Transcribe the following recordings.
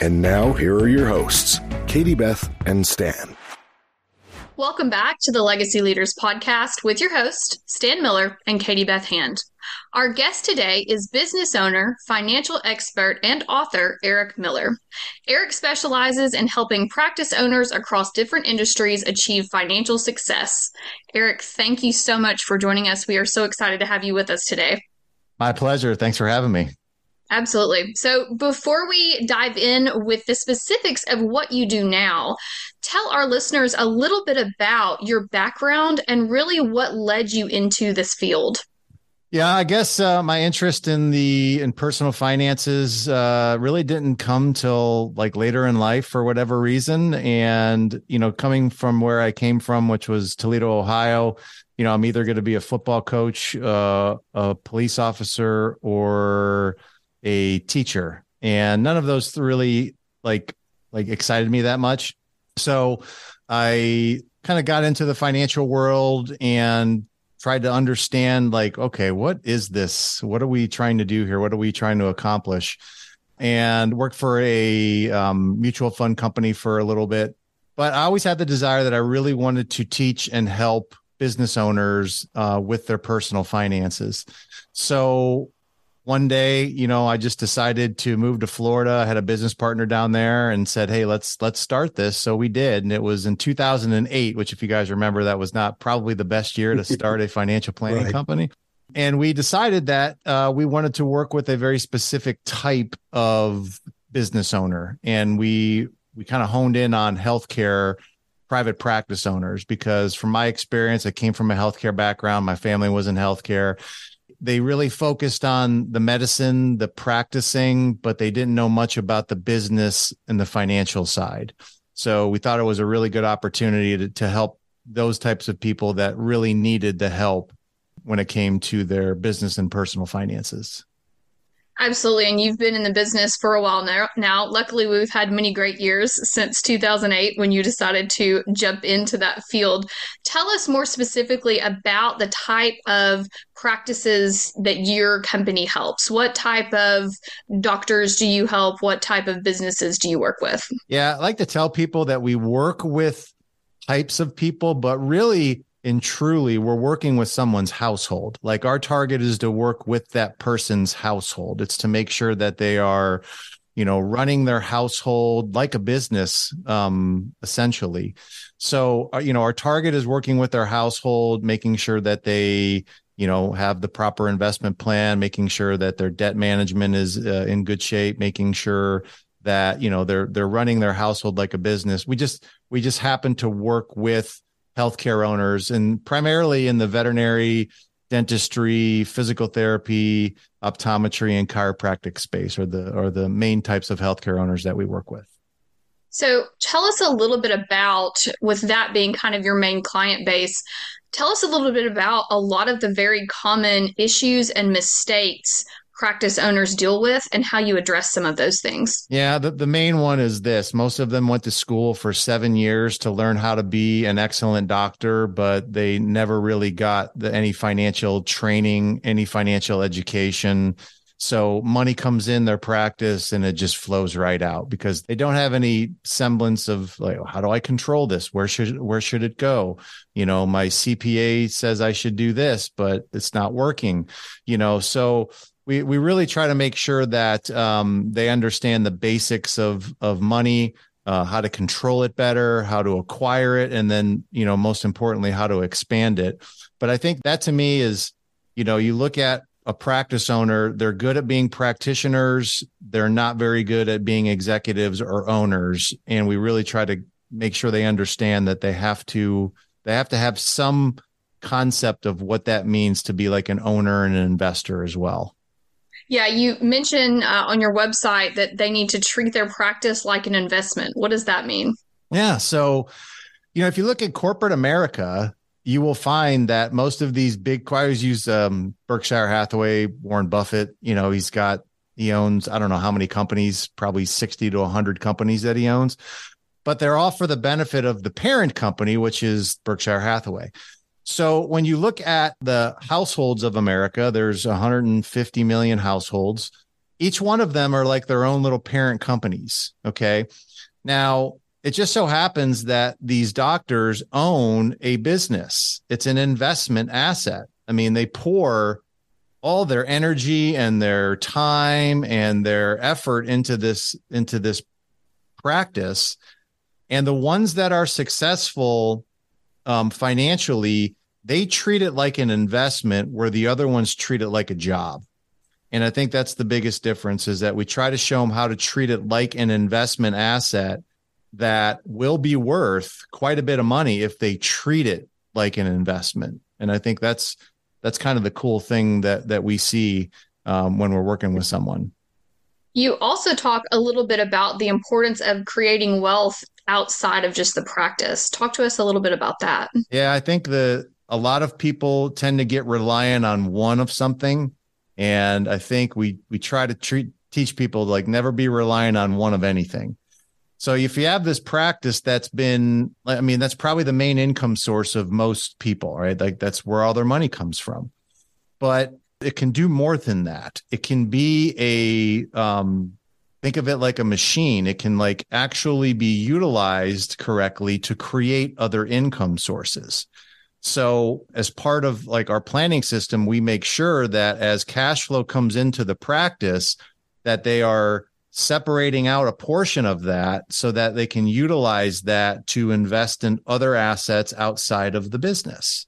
And now, here are your hosts, Katie Beth and Stan. Welcome back to the Legacy Leaders Podcast with your host, Stan Miller and Katie Beth Hand. Our guest today is business owner, financial expert, and author Eric Miller. Eric specializes in helping practice owners across different industries achieve financial success. Eric, thank you so much for joining us. We are so excited to have you with us today. My pleasure. Thanks for having me. Absolutely. So, before we dive in with the specifics of what you do now, tell our listeners a little bit about your background and really what led you into this field. Yeah, I guess uh, my interest in the in personal finances uh, really didn't come till like later in life for whatever reason. And you know, coming from where I came from, which was Toledo, Ohio, you know, I'm either going to be a football coach, uh, a police officer, or a teacher. And none of those really like like excited me that much. So i kind of got into the financial world and tried to understand like okay what is this? What are we trying to do here? What are we trying to accomplish? And worked for a um, mutual fund company for a little bit. But i always had the desire that i really wanted to teach and help business owners uh, with their personal finances. So one day, you know, I just decided to move to Florida. I had a business partner down there and said, "Hey, let's let's start this." So we did, and it was in 2008, which if you guys remember, that was not probably the best year to start a financial planning right. company. And we decided that uh, we wanted to work with a very specific type of business owner, and we we kind of honed in on healthcare private practice owners because from my experience, I came from a healthcare background. My family was in healthcare they really focused on the medicine, the practicing, but they didn't know much about the business and the financial side. So we thought it was a really good opportunity to, to help those types of people that really needed the help when it came to their business and personal finances. Absolutely. And you've been in the business for a while now. Now, luckily, we've had many great years since 2008 when you decided to jump into that field. Tell us more specifically about the type of practices that your company helps. What type of doctors do you help? What type of businesses do you work with? Yeah, I like to tell people that we work with types of people, but really, and truly we're working with someone's household. Like our target is to work with that person's household. It's to make sure that they are you know running their household like a business um essentially. So uh, you know our target is working with their household making sure that they you know have the proper investment plan making sure that their debt management is uh, in good shape making sure that you know they're they're running their household like a business. We just we just happen to work with healthcare owners and primarily in the veterinary dentistry physical therapy optometry and chiropractic space are the are the main types of healthcare owners that we work with. So tell us a little bit about with that being kind of your main client base tell us a little bit about a lot of the very common issues and mistakes practice owners deal with and how you address some of those things? Yeah, the, the main one is this most of them went to school for seven years to learn how to be an excellent doctor, but they never really got the, any financial training, any financial education. So money comes in their practice and it just flows right out because they don't have any semblance of like, how do I control this? Where should where should it go? You know, my CPA says I should do this, but it's not working. You know, so we we really try to make sure that um, they understand the basics of of money, uh, how to control it better, how to acquire it, and then you know most importantly how to expand it. But I think that to me is, you know, you look at a practice owner, they're good at being practitioners, they're not very good at being executives or owners, and we really try to make sure they understand that they have to they have to have some concept of what that means to be like an owner and an investor as well. Yeah, you mentioned uh, on your website that they need to treat their practice like an investment. What does that mean? Yeah, so you know, if you look at corporate America, you will find that most of these big choirs use um, Berkshire Hathaway, Warren Buffett. You know, he's got he owns I don't know how many companies, probably sixty to hundred companies that he owns, but they're all for the benefit of the parent company, which is Berkshire Hathaway. So when you look at the households of America, there's 150 million households. Each one of them are like their own little parent companies. Okay. Now, it just so happens that these doctors own a business. It's an investment asset. I mean, they pour all their energy and their time and their effort into this into this practice. And the ones that are successful um, financially, they treat it like an investment, where the other ones treat it like a job. And I think that's the biggest difference is that we try to show them how to treat it like an investment asset that will be worth quite a bit of money if they treat it like an investment. And I think that's that's kind of the cool thing that that we see um, when we're working with someone. You also talk a little bit about the importance of creating wealth outside of just the practice. Talk to us a little bit about that. Yeah, I think the a lot of people tend to get reliant on one of something, and I think we we try to treat teach people like never be reliant on one of anything. So if you have this practice that's been, I mean, that's probably the main income source of most people, right? Like that's where all their money comes from. But it can do more than that. It can be a, um, think of it like a machine. It can like actually be utilized correctly to create other income sources. So as part of like our planning system, we make sure that as cash flow comes into the practice, that they are separating out a portion of that so that they can utilize that to invest in other assets outside of the business.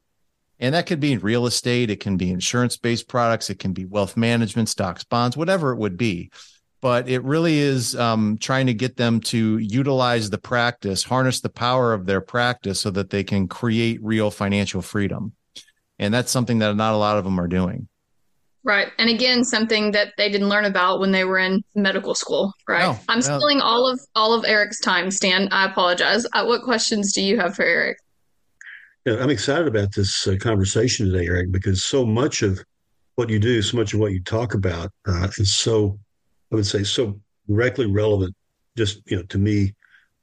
And that could be real estate, it can be insurance based products, it can be wealth management, stocks, bonds, whatever it would be. But it really is um, trying to get them to utilize the practice, harness the power of their practice so that they can create real financial freedom. And that's something that not a lot of them are doing. Right. And again, something that they didn't learn about when they were in medical school. Right. No, I'm no. stealing all of all of Eric's time, Stan. I apologize. Uh, what questions do you have for Eric? Yeah, I'm excited about this uh, conversation today, Eric, because so much of what you do, so much of what you talk about, uh, is so, I would say, so directly relevant, just you know, to me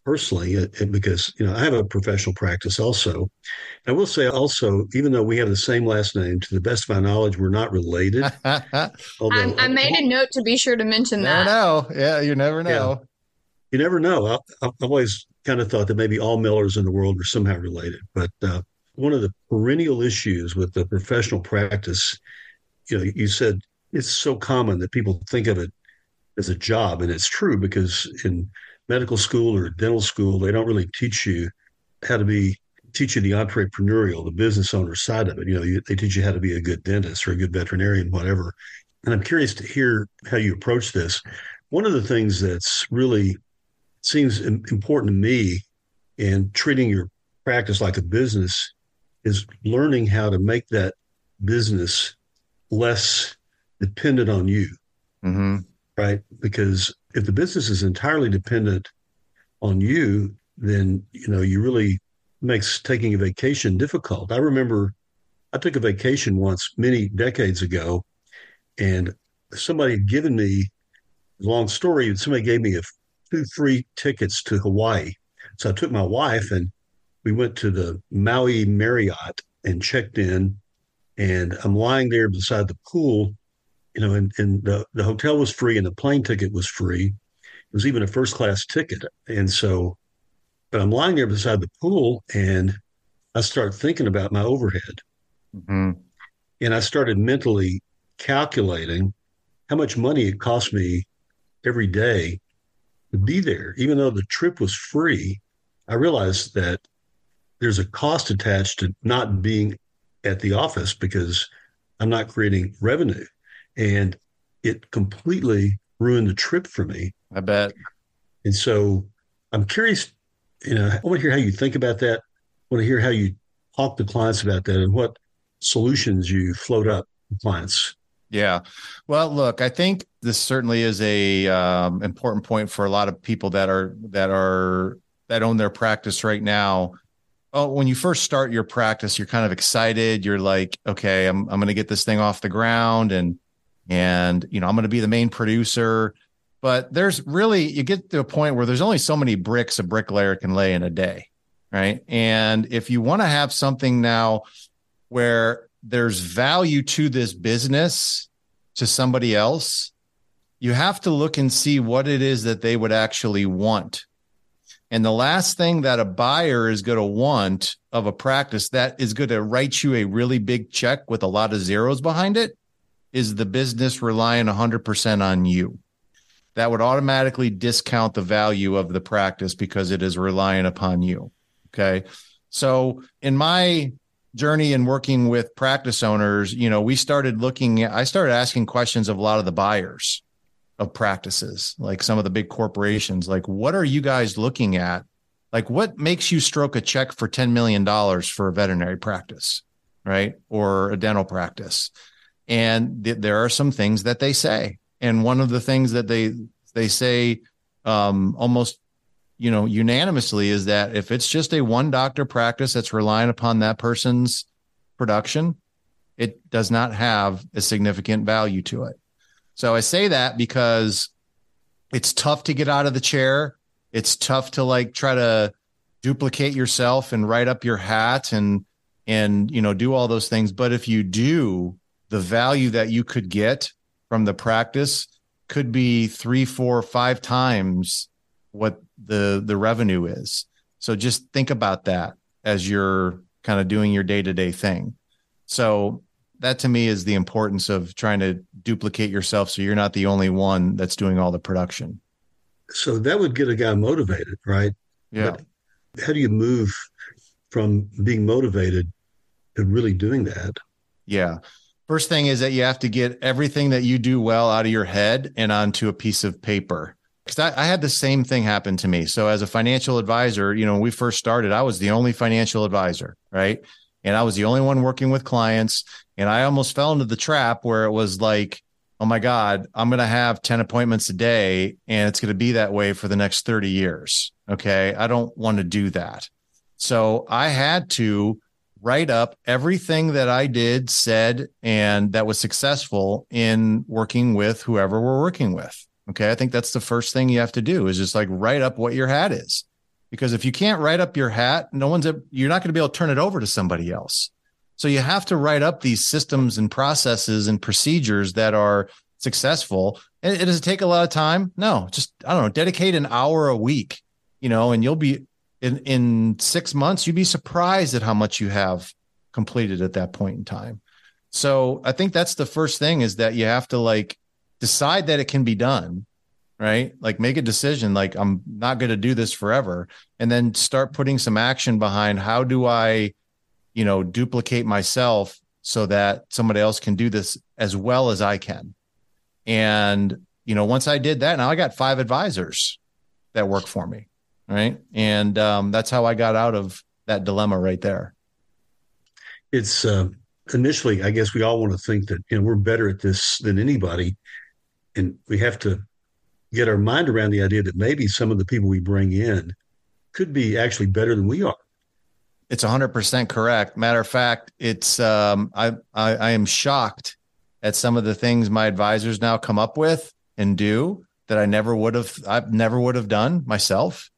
personally, uh, because you know I have a professional practice also. I will say also, even though we have the same last name, to the best of my knowledge, we're not related. Although, I, I, made a note to be sure to mention that. Never know, yeah, you never know. Yeah. You never know. I, have always kind of thought that maybe all Millers in the world were somehow related, but uh, one of the perennial issues with the professional practice, you know, you said it's so common that people think of it as a job, and it's true because in medical school or dental school, they don't really teach you how to be teach you the entrepreneurial, the business owner side of it. You know, you, they teach you how to be a good dentist or a good veterinarian, whatever. And I'm curious to hear how you approach this. One of the things that's really seems important to me in treating your practice like a business is learning how to make that business less dependent on you. Mm-hmm. Right. Because if the business is entirely dependent on you, then you know you really makes taking a vacation difficult. I remember I took a vacation once many decades ago, and somebody had given me long story. Somebody gave me a two free tickets to Hawaii, so I took my wife and we went to the Maui Marriott and checked in, and I'm lying there beside the pool you know, and, and the, the hotel was free and the plane ticket was free. It was even a first class ticket. And so, but I'm lying there beside the pool and I start thinking about my overhead. Mm-hmm. And I started mentally calculating how much money it cost me every day to be there. Even though the trip was free, I realized that there's a cost attached to not being at the office because I'm not creating revenue and it completely ruined the trip for me. I bet. And so I'm curious, you know, I want to hear how you think about that. I want to hear how you talk to clients about that and what solutions you float up to clients. Yeah. Well, look, I think this certainly is a um, important point for a lot of people that are that are that own their practice right now. oh, when you first start your practice, you're kind of excited. You're like, okay, I'm I'm going to get this thing off the ground, and and you know I'm going to be the main producer. But there's really you get to a point where there's only so many bricks a bricklayer can lay in a day, right? And if you want to have something now where there's value to this business to somebody else, you have to look and see what it is that they would actually want and the last thing that a buyer is going to want of a practice that is going to write you a really big check with a lot of zeros behind it is the business relying 100% on you. That would automatically discount the value of the practice because it is relying upon you. Okay. So in my journey in working with practice owners, you know, we started looking, I started asking questions of a lot of the buyers of practices, like some of the big corporations. Like, what are you guys looking at? Like, what makes you stroke a check for $10 million for a veterinary practice, right? Or a dental practice? And th- there are some things that they say. And one of the things that they, they say um, almost, you know, unanimously is that if it's just a one doctor practice that's relying upon that person's production, it does not have a significant value to it. So I say that because it's tough to get out of the chair. It's tough to like try to duplicate yourself and write up your hat and and you know do all those things. But if you do, the value that you could get from the practice could be three, four, five times what the the revenue is. So just think about that as you're kind of doing your day to day thing. So that to me is the importance of trying to duplicate yourself so you're not the only one that's doing all the production. So that would get a guy motivated, right? Yeah. But how do you move from being motivated to really doing that? Yeah. First thing is that you have to get everything that you do well out of your head and onto a piece of paper. Because I, I, had the same thing happen to me. So, as a financial advisor, you know, when we first started, I was the only financial advisor, right? And I was the only one working with clients. And I almost fell into the trap where it was like, oh my God, I'm going to have 10 appointments a day and it's going to be that way for the next 30 years. Okay. I don't want to do that. So I had to write up everything that I did, said, and that was successful in working with whoever we're working with. Okay. I think that's the first thing you have to do is just like write up what your hat is. Because if you can't write up your hat, no one's, you're not going to be able to turn it over to somebody else. So you have to write up these systems and processes and procedures that are successful. And it does it take a lot of time? No, just I don't know, dedicate an hour a week, you know, and you'll be in in 6 months you'd be surprised at how much you have completed at that point in time. So I think that's the first thing is that you have to like decide that it can be done, right? Like make a decision like I'm not going to do this forever and then start putting some action behind how do I you know, duplicate myself so that somebody else can do this as well as I can. And, you know, once I did that, now I got five advisors that work for me. Right. And um, that's how I got out of that dilemma right there. It's uh, initially, I guess we all want to think that, you know, we're better at this than anybody. And we have to get our mind around the idea that maybe some of the people we bring in could be actually better than we are. It's 100% correct. Matter of fact, it's um, I, I I am shocked at some of the things my advisors now come up with and do that I never would have I never would have done myself.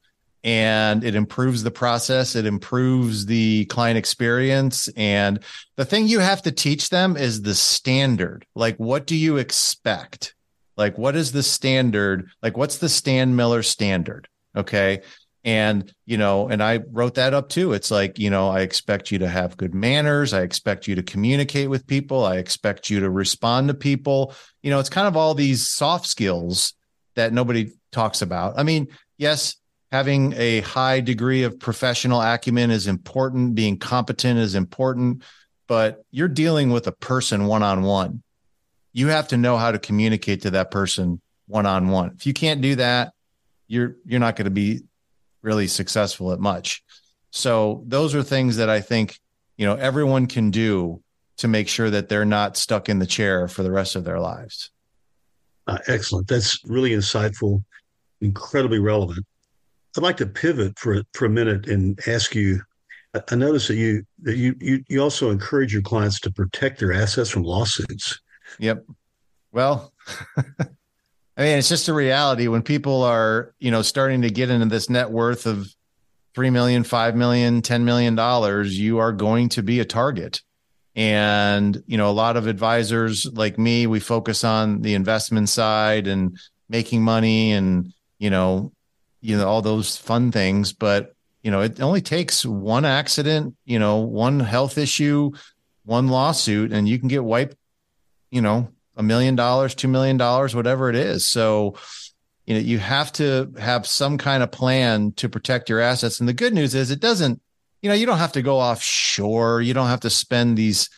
And it improves the process, it improves the client experience. And the thing you have to teach them is the standard. Like, what do you expect? Like, what is the standard? Like, what's the Stan Miller standard? Okay. And, you know, and I wrote that up too. It's like, you know, I expect you to have good manners. I expect you to communicate with people. I expect you to respond to people. You know, it's kind of all these soft skills that nobody talks about. I mean, yes, having a high degree of professional acumen is important, being competent is important, but you're dealing with a person one on one. You have to know how to communicate to that person one on one. If you can't do that, you're you're not going to be really successful at much. So those are things that I think, you know, everyone can do to make sure that they're not stuck in the chair for the rest of their lives. Uh, excellent. That's really insightful, incredibly relevant. I'd like to pivot for for a minute and ask you I notice that you that you you you also encourage your clients to protect their assets from lawsuits. Yep. Well, I mean, it's just a reality when people are, you know, starting to get into this net worth of three million, five million, ten million dollars, you are going to be a target. And, you know, a lot of advisors like me, we focus on the investment side and making money and, you know, you know, all those fun things. But, you know, it only takes one accident, you know, one health issue, one lawsuit, and you can get wiped, you know, a million dollars, two million dollars, whatever it is. So, you know, you have to have some kind of plan to protect your assets. And the good news is it doesn't, you know, you don't have to go offshore. You don't have to spend these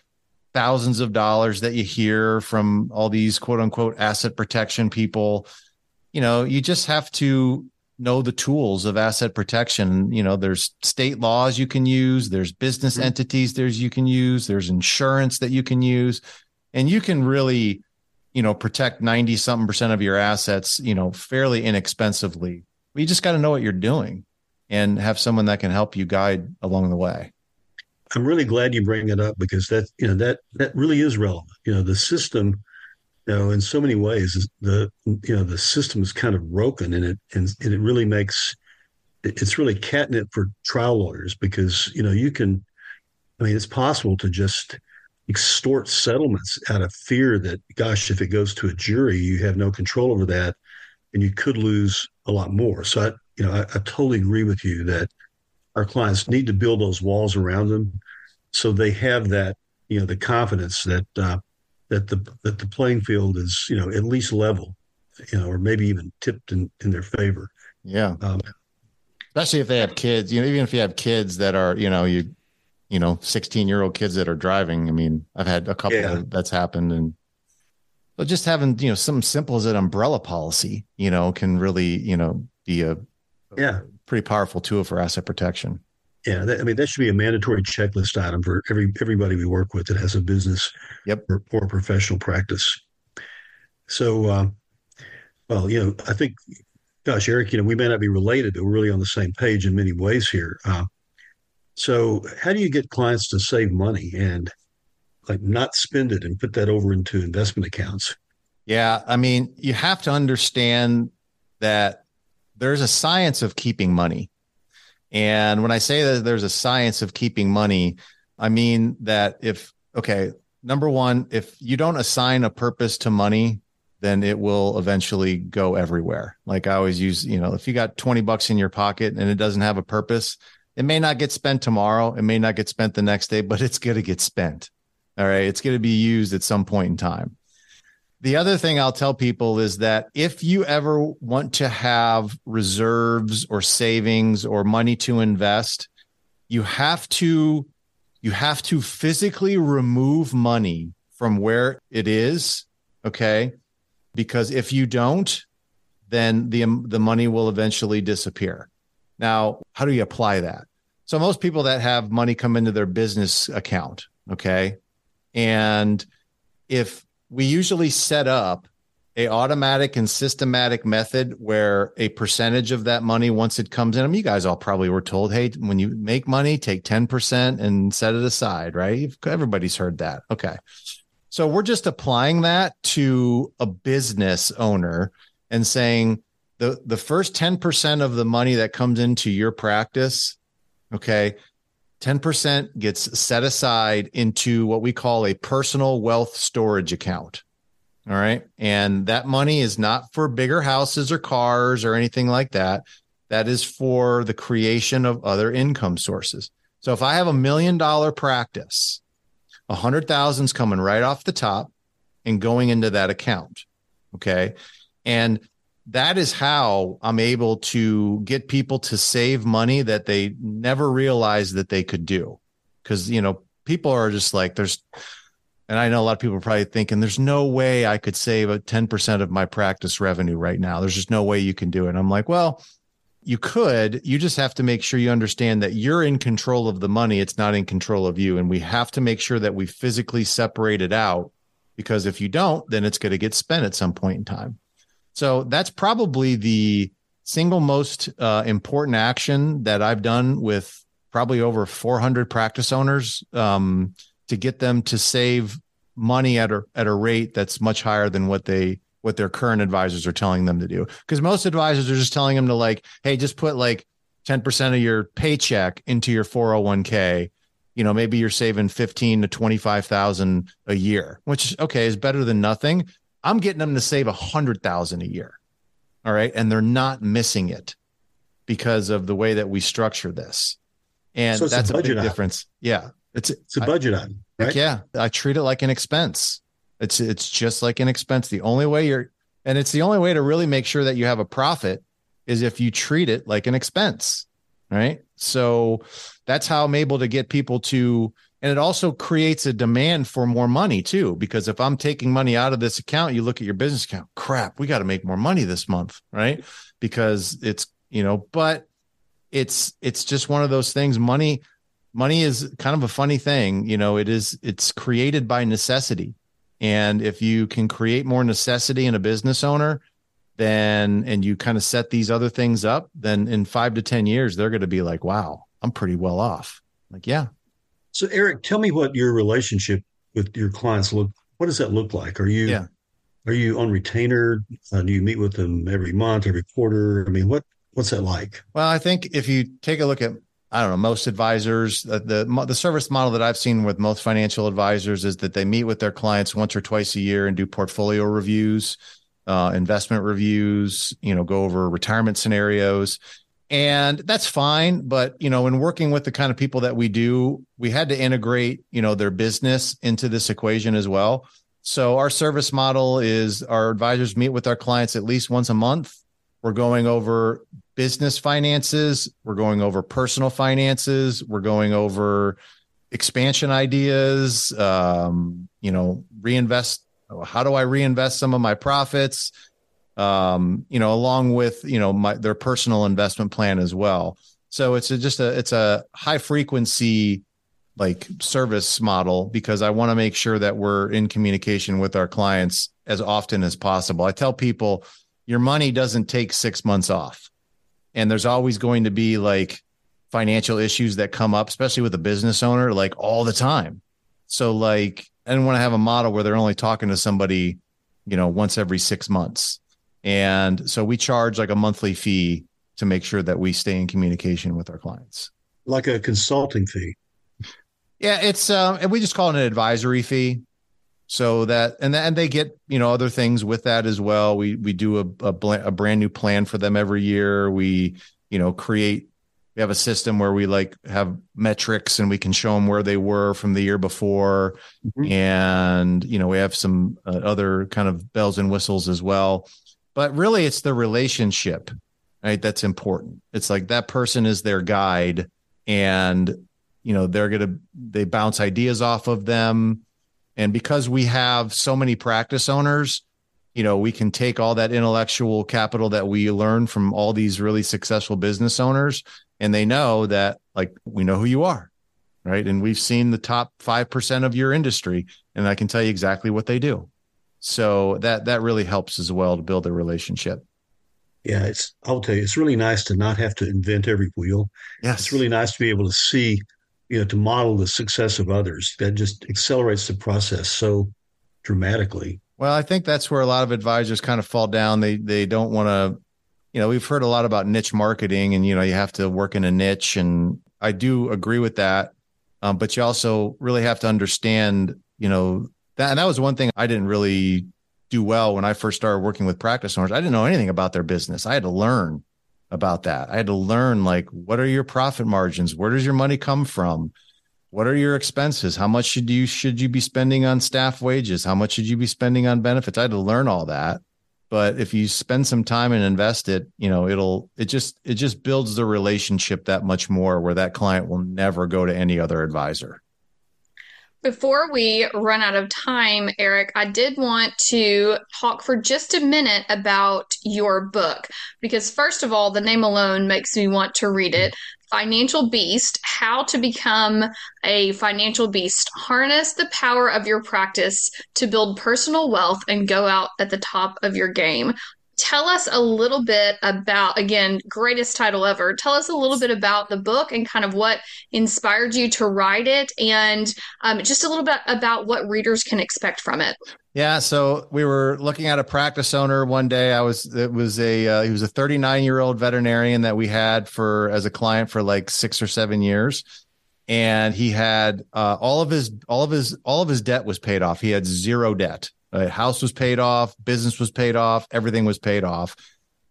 thousands of dollars that you hear from all these quote unquote asset protection people. You know, you just have to know the tools of asset protection. You know, there's state laws you can use, there's business mm-hmm. entities there's you can use, there's insurance that you can use, and you can really you know, protect 90 something percent of your assets, you know, fairly inexpensively. But you just got to know what you're doing and have someone that can help you guide along the way. I'm really glad you bring it up because that, you know, that, that really is relevant. You know, the system, you know, in so many ways, the, you know, the system is kind of broken and it, and, and it really makes, it's really catnip for trial lawyers because, you know, you can, I mean, it's possible to just, extort settlements out of fear that, gosh, if it goes to a jury, you have no control over that, and you could lose a lot more. So I, you know, I, I totally agree with you that our clients need to build those walls around them, so they have that, you know, the confidence that uh, that the that the playing field is, you know, at least level, you know, or maybe even tipped in in their favor. Yeah. Um, Especially if they have kids, you know, even if you have kids that are, you know, you you know, 16 year old kids that are driving. I mean, I've had a couple yeah. that's happened and but just having, you know, something simple as an umbrella policy, you know, can really, you know, be a, yeah, pretty powerful tool for asset protection. Yeah, that, I mean that should be a mandatory checklist item for every everybody we work with that has a business yep. or, or professional practice. So, uh, well, you know, I think, gosh, Eric, you know, we may not be related, but we're really on the same page in many ways here. Uh, so, how do you get clients to save money and like not spend it and put that over into investment accounts? Yeah, I mean, you have to understand that there's a science of keeping money. And when I say that there's a science of keeping money, I mean that if, okay, number one, if you don't assign a purpose to money, then it will eventually go everywhere. Like I always use, you know, if you got 20 bucks in your pocket and it doesn't have a purpose, it may not get spent tomorrow. It may not get spent the next day, but it's going to get spent. All right. It's going to be used at some point in time. The other thing I'll tell people is that if you ever want to have reserves or savings or money to invest, you have to you have to physically remove money from where it is, okay? Because if you don't, then the the money will eventually disappear. Now, how do you apply that? So most people that have money come into their business account, okay? And if we usually set up a automatic and systematic method where a percentage of that money once it comes in I mean, you guys all probably were told hey when you make money take 10% and set it aside right? Everybody's heard that. Okay. So we're just applying that to a business owner and saying the the first 10% of the money that comes into your practice okay 10% gets set aside into what we call a personal wealth storage account. All right. And that money is not for bigger houses or cars or anything like that. That is for the creation of other income sources. So if i have a million dollar practice a hundred thousand's coming right off the top and going into that account. Okay. And that is how I'm able to get people to save money that they never realized that they could do. Cause, you know, people are just like, there's, and I know a lot of people are probably thinking, there's no way I could save a 10% of my practice revenue right now. There's just no way you can do it. And I'm like, well, you could, you just have to make sure you understand that you're in control of the money. It's not in control of you. And we have to make sure that we physically separate it out because if you don't, then it's going to get spent at some point in time. So that's probably the single most uh, important action that I've done with probably over 400 practice owners um, to get them to save money at a at a rate that's much higher than what they what their current advisors are telling them to do. Because most advisors are just telling them to like, hey, just put like 10% of your paycheck into your 401k. You know, maybe you're saving 15 to 25,000 a year, which okay is better than nothing. I'm getting them to save a hundred thousand a year. All right. And they're not missing it because of the way that we structure this. And so that's a, a big item. difference. Yeah. It's, it's a budget item. Right? Yeah. I treat it like an expense. It's it's just like an expense. The only way you're and it's the only way to really make sure that you have a profit is if you treat it like an expense. Right. So that's how I'm able to get people to and it also creates a demand for more money too because if i'm taking money out of this account you look at your business account crap we got to make more money this month right because it's you know but it's it's just one of those things money money is kind of a funny thing you know it is it's created by necessity and if you can create more necessity in a business owner, then and you kind of set these other things up, then in five to 10 years, they're going to be like, wow, I'm pretty well off. Like, yeah. So, Eric, tell me what your relationship with your clients look. What does that look like? Are you, yeah. are you on retainer? Uh, do you meet with them every month, every quarter? I mean, what, what's that like? Well, I think if you take a look at I don't know, most advisors, the, the, the service model that I've seen with most financial advisors is that they meet with their clients once or twice a year and do portfolio reviews, uh, investment reviews, you know, go over retirement scenarios. And that's fine. But, you know, in working with the kind of people that we do, we had to integrate, you know, their business into this equation as well. So our service model is our advisors meet with our clients at least once a month. We're going over business finances. We're going over personal finances. We're going over expansion ideas. Um, you know, reinvest. How do I reinvest some of my profits? Um, you know, along with you know my their personal investment plan as well. So it's a, just a it's a high frequency like service model because I want to make sure that we're in communication with our clients as often as possible. I tell people your money doesn't take six months off and there's always going to be like financial issues that come up, especially with a business owner, like all the time. So like I don't want to have a model where they're only talking to somebody, you know, once every six months. And so we charge like a monthly fee to make sure that we stay in communication with our clients. Like a consulting fee. Yeah, it's um, and we just call it an advisory fee so that and and they get you know other things with that as well we we do a, a, a brand new plan for them every year we you know create we have a system where we like have metrics and we can show them where they were from the year before mm-hmm. and you know we have some uh, other kind of bells and whistles as well but really it's the relationship right that's important it's like that person is their guide and you know they're gonna they bounce ideas off of them and because we have so many practice owners, you know, we can take all that intellectual capital that we learn from all these really successful business owners and they know that like we know who you are. Right. And we've seen the top 5% of your industry and I can tell you exactly what they do. So that that really helps as well to build a relationship. Yeah, it's I'll tell you, it's really nice to not have to invent every wheel. Yes. It's really nice to be able to see you know, to model the success of others. That just accelerates the process so dramatically. Well, I think that's where a lot of advisors kind of fall down. They they don't want to, you know, we've heard a lot about niche marketing, and you know, you have to work in a niche, and I do agree with that. Um, but you also really have to understand, you know, that and that was one thing I didn't really do well when I first started working with practice owners. I didn't know anything about their business. I had to learn about that. I had to learn like what are your profit margins? Where does your money come from? What are your expenses? How much should you should you be spending on staff wages? How much should you be spending on benefits? I had to learn all that. But if you spend some time and invest it, you know, it'll it just it just builds the relationship that much more where that client will never go to any other advisor. Before we run out of time, Eric, I did want to talk for just a minute about your book because, first of all, the name alone makes me want to read it. Financial Beast How to Become a Financial Beast. Harness the power of your practice to build personal wealth and go out at the top of your game. Tell us a little bit about, again, greatest title ever. Tell us a little bit about the book and kind of what inspired you to write it and um, just a little bit about what readers can expect from it. Yeah, so we were looking at a practice owner one day. I was it was a uh, he was a 39 year old veterinarian that we had for as a client for like six or seven years, and he had uh, all of his all of his all of his debt was paid off. He had zero debt. House was paid off, business was paid off, everything was paid off.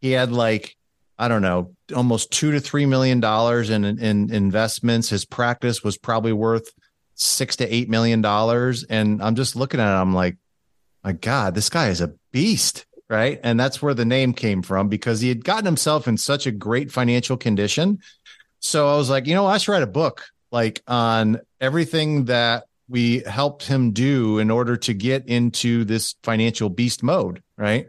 He had like I don't know, almost two to three million dollars in in investments. His practice was probably worth six to eight million dollars, and I'm just looking at it. I'm like my God, this guy is a beast. Right. And that's where the name came from because he had gotten himself in such a great financial condition. So I was like, you know, I should write a book like on everything that we helped him do in order to get into this financial beast mode. Right.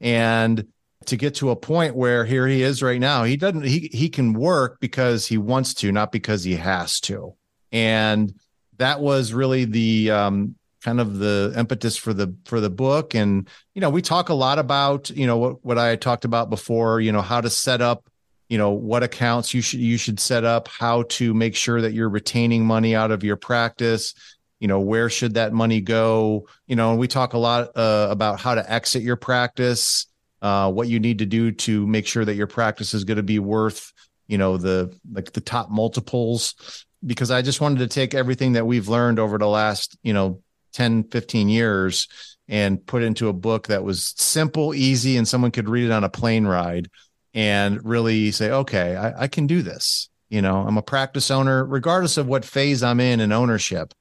And to get to a point where here he is right now, he doesn't, he, he can work because he wants to, not because he has to. And that was really the, um, kind of the impetus for the for the book and you know we talk a lot about you know what what I talked about before you know how to set up you know what accounts you should you should set up how to make sure that you're retaining money out of your practice you know where should that money go you know and we talk a lot uh, about how to exit your practice uh, what you need to do to make sure that your practice is going to be worth you know the like the top multiples because i just wanted to take everything that we've learned over the last you know 10, 15 years and put into a book that was simple, easy, and someone could read it on a plane ride and really say, okay, I, I can do this. You know, I'm a practice owner, regardless of what phase I'm in in ownership.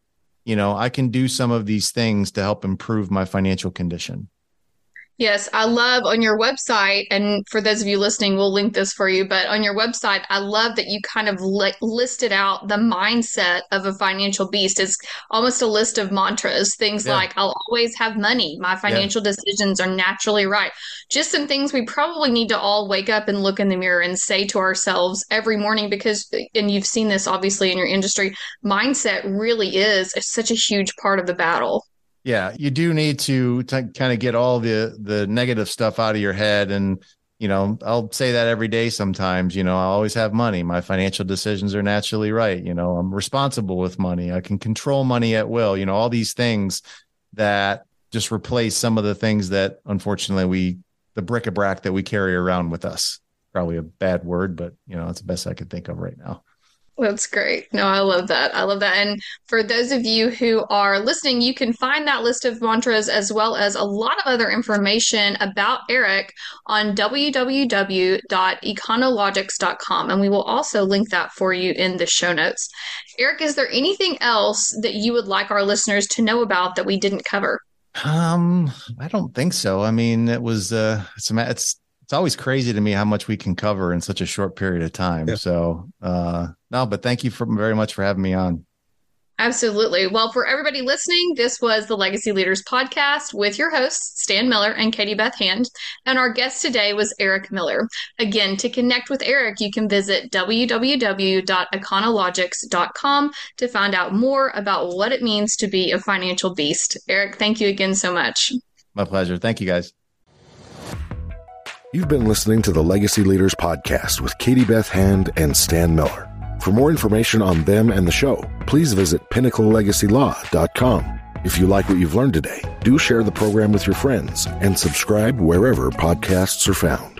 You know, I can do some of these things to help improve my financial condition. Yes, I love on your website, and for those of you listening, we'll link this for you. But on your website, I love that you kind of li- listed out the mindset of a financial beast. It's almost a list of mantras, things yeah. like, I'll always have money. My financial yeah. decisions are naturally right. Just some things we probably need to all wake up and look in the mirror and say to ourselves every morning because, and you've seen this obviously in your industry, mindset really is such a huge part of the battle. Yeah, you do need to, kind of get all the the negative stuff out of your head and you know, I'll say that every day sometimes, you know, I always have money. My financial decisions are naturally right. You know, I'm responsible with money. I can control money at will, you know, all these things that just replace some of the things that unfortunately we, the bric-a-brac that we carry around with us. Probably a bad word, but you know, it's the best I could think of right now. That's great. No, I love that. I love that. And for those of you who are listening, you can find that list of mantras as well as a lot of other information about Eric on www.econologics.com. And we will also link that for you in the show notes. Eric, is there anything else that you would like our listeners to know about that we didn't cover? Um, I don't think so. I mean, it was uh it's it's it's always crazy to me how much we can cover in such a short period of time. Yeah. So, uh, no, but thank you for very much for having me on. Absolutely. Well, for everybody listening, this was the Legacy Leaders podcast with your hosts, Stan Miller and Katie Beth Hand. And our guest today was Eric Miller. Again, to connect with Eric, you can visit www.econologics.com to find out more about what it means to be a financial beast. Eric, thank you again so much. My pleasure. Thank you, guys. You've been listening to the Legacy Leaders Podcast with Katie Beth Hand and Stan Miller. For more information on them and the show, please visit pinnaclelegacylaw.com. If you like what you've learned today, do share the program with your friends and subscribe wherever podcasts are found.